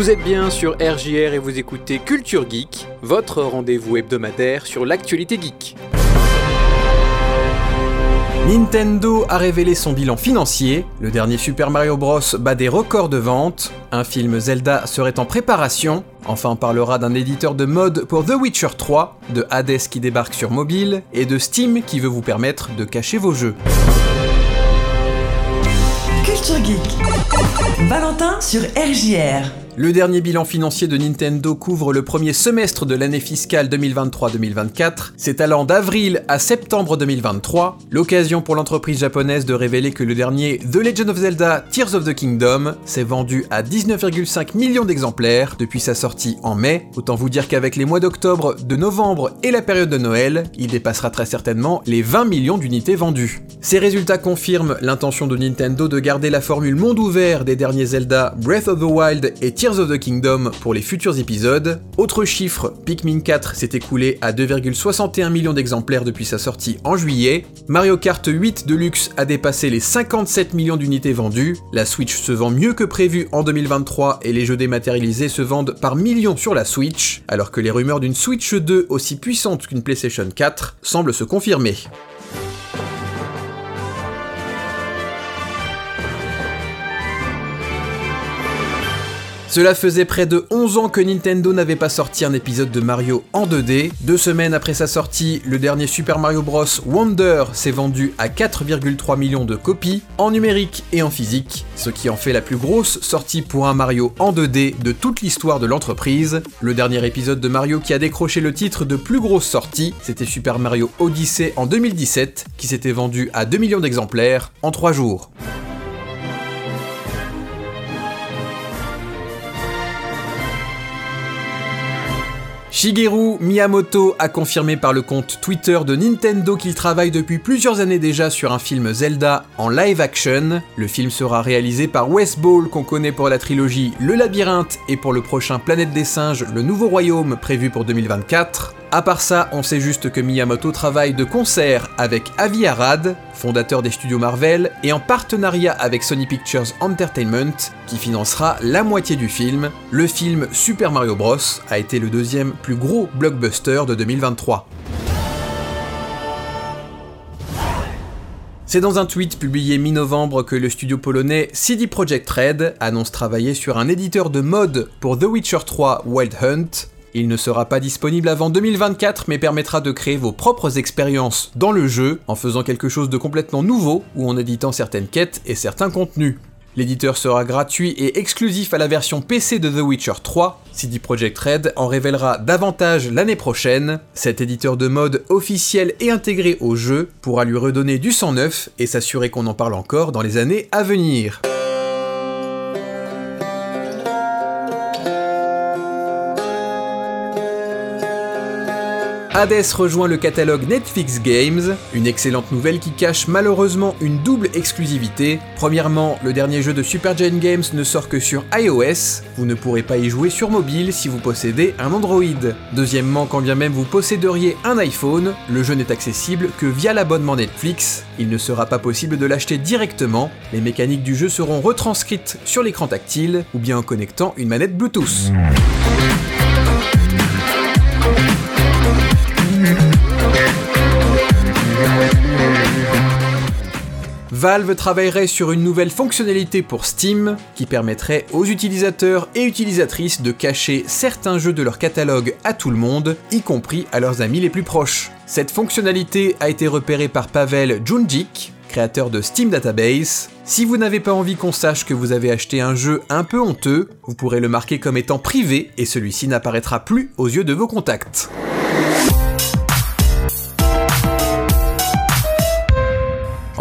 Vous êtes bien sur RJR et vous écoutez Culture Geek, votre rendez-vous hebdomadaire sur l'actualité geek. Nintendo a révélé son bilan financier, le dernier Super Mario Bros bat des records de vente, un film Zelda serait en préparation, enfin on parlera d'un éditeur de mode pour The Witcher 3, de Hades qui débarque sur mobile, et de Steam qui veut vous permettre de cacher vos jeux. Culture Geek. Valentin sur RJR. Le dernier bilan financier de Nintendo couvre le premier semestre de l'année fiscale 2023-2024, c'est allant d'avril à septembre 2023, l'occasion pour l'entreprise japonaise de révéler que le dernier The Legend of Zelda Tears of the Kingdom s'est vendu à 19,5 millions d'exemplaires depuis sa sortie en mai, autant vous dire qu'avec les mois d'octobre, de novembre et la période de Noël, il dépassera très certainement les 20 millions d'unités vendues. Ces résultats confirment l'intention de Nintendo de garder la formule monde ouvert des derniers Zelda Breath of the Wild et Tears of the Kingdom pour les futurs épisodes. Autre chiffre, Pikmin 4 s'est écoulé à 2,61 millions d'exemplaires depuis sa sortie en juillet. Mario Kart 8 Deluxe a dépassé les 57 millions d'unités vendues. La Switch se vend mieux que prévu en 2023 et les jeux dématérialisés se vendent par millions sur la Switch, alors que les rumeurs d'une Switch 2 aussi puissante qu'une PlayStation 4 semblent se confirmer. Cela faisait près de 11 ans que Nintendo n'avait pas sorti un épisode de Mario en 2D. Deux semaines après sa sortie, le dernier Super Mario Bros. Wonder s'est vendu à 4,3 millions de copies, en numérique et en physique, ce qui en fait la plus grosse sortie pour un Mario en 2D de toute l'histoire de l'entreprise. Le dernier épisode de Mario qui a décroché le titre de plus grosse sortie, c'était Super Mario Odyssey en 2017, qui s'était vendu à 2 millions d'exemplaires en 3 jours. Shigeru Miyamoto a confirmé par le compte Twitter de Nintendo qu'il travaille depuis plusieurs années déjà sur un film Zelda en live action. Le film sera réalisé par Wes Ball qu'on connaît pour la trilogie Le Labyrinthe et pour le prochain Planète des Singes, Le Nouveau Royaume prévu pour 2024. À part ça, on sait juste que Miyamoto travaille de concert avec Avi Arad, fondateur des studios Marvel, et en partenariat avec Sony Pictures Entertainment, qui financera la moitié du film. Le film Super Mario Bros. a été le deuxième plus gros blockbuster de 2023. C'est dans un tweet publié mi-novembre que le studio polonais CD Projekt Red annonce travailler sur un éditeur de mode pour The Witcher 3 Wild Hunt, il ne sera pas disponible avant 2024 mais permettra de créer vos propres expériences dans le jeu en faisant quelque chose de complètement nouveau ou en éditant certaines quêtes et certains contenus. L'éditeur sera gratuit et exclusif à la version PC de The Witcher 3. CD Projekt Red en révélera davantage l'année prochaine. Cet éditeur de mode officiel et intégré au jeu pourra lui redonner du sang neuf et s'assurer qu'on en parle encore dans les années à venir. Hades rejoint le catalogue Netflix Games, une excellente nouvelle qui cache malheureusement une double exclusivité. Premièrement, le dernier jeu de Super Giant Games ne sort que sur iOS, vous ne pourrez pas y jouer sur mobile si vous possédez un Android. Deuxièmement, quand bien même vous posséderiez un iPhone, le jeu n'est accessible que via l'abonnement Netflix, il ne sera pas possible de l'acheter directement, les mécaniques du jeu seront retranscrites sur l'écran tactile ou bien en connectant une manette Bluetooth. Valve travaillerait sur une nouvelle fonctionnalité pour Steam qui permettrait aux utilisateurs et utilisatrices de cacher certains jeux de leur catalogue à tout le monde, y compris à leurs amis les plus proches. Cette fonctionnalité a été repérée par Pavel Junjik, créateur de Steam Database. Si vous n'avez pas envie qu'on sache que vous avez acheté un jeu un peu honteux, vous pourrez le marquer comme étant privé et celui-ci n'apparaîtra plus aux yeux de vos contacts.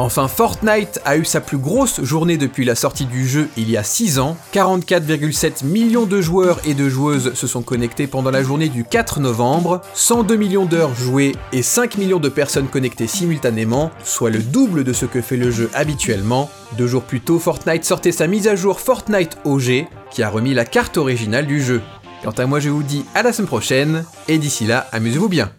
Enfin, Fortnite a eu sa plus grosse journée depuis la sortie du jeu il y a 6 ans. 44,7 millions de joueurs et de joueuses se sont connectés pendant la journée du 4 novembre, 102 millions d'heures jouées et 5 millions de personnes connectées simultanément, soit le double de ce que fait le jeu habituellement. Deux jours plus tôt, Fortnite sortait sa mise à jour Fortnite OG, qui a remis la carte originale du jeu. Quant à moi, je vous dis à la semaine prochaine, et d'ici là, amusez-vous bien.